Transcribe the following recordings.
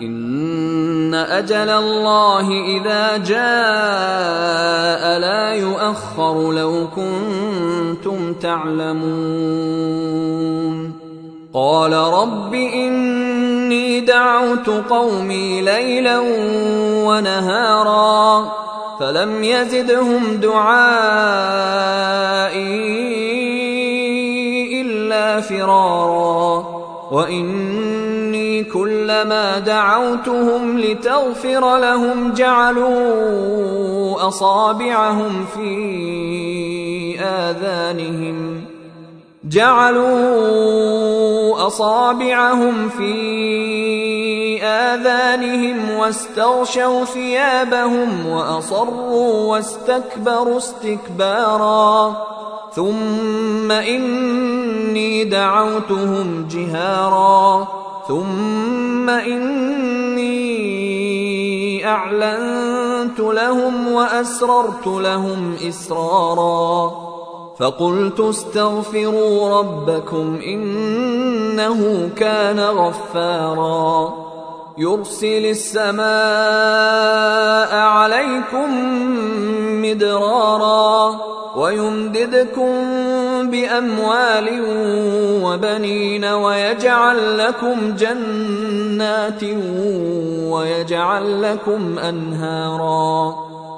إن أجل الله إذا جاء لا يؤخر لو كنتم تعلمون. قال رب إني دعوت قومي ليلا ونهارا فلم يزدهم دعائي إلا فرارا. كلما دعوتهم لتغفر لهم جعلوا أصابعهم في آذانهم. جعلوا أصابعهم في آذانهم واستغشوا ثيابهم وأصروا واستكبروا استكبارا. ثم إني دعوتهم جهارا. ثم اني اعلنت لهم واسررت لهم اسرارا فقلت استغفروا ربكم انه كان غفارا يرسل السماء عليكم مدرارا ويمددكم بأموال وبنين ويجعل لكم جنات ويجعل لكم أنهارا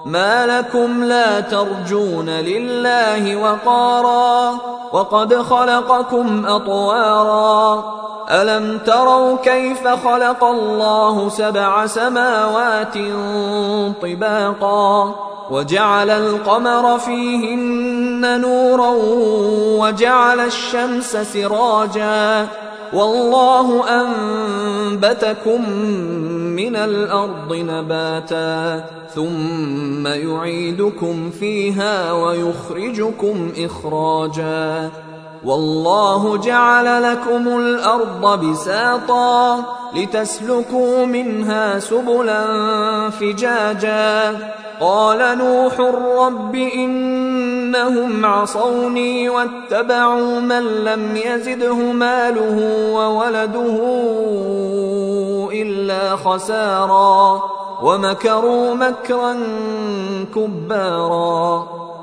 ما لكم لا ترجون لله وقارا وقد خلقكم أطوارا ألم تروا كيف خلق الله سبع سماوات طباقا وجعل القمر فيهن نورا وجعل الشمس سراجا والله أنبتكم من الأرض نباتا ثم يعيدكم فيها ويخرجكم إخراجا والله جعل لكم الأرض بساطا لتسلكوا منها سبلا فجاجا. قال نوح رب إنهم عصوني واتبعوا من لم يزده ماله وولده إلا خسارا. ومكروا مكرا كبارا.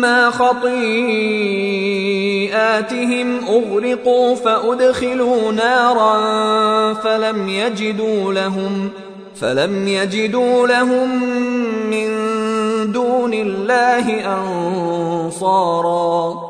مما خطيئاتهم اغرقوا فادخلوا نارا فلم يجدوا لهم فلم يجدوا لهم من دون الله انصارا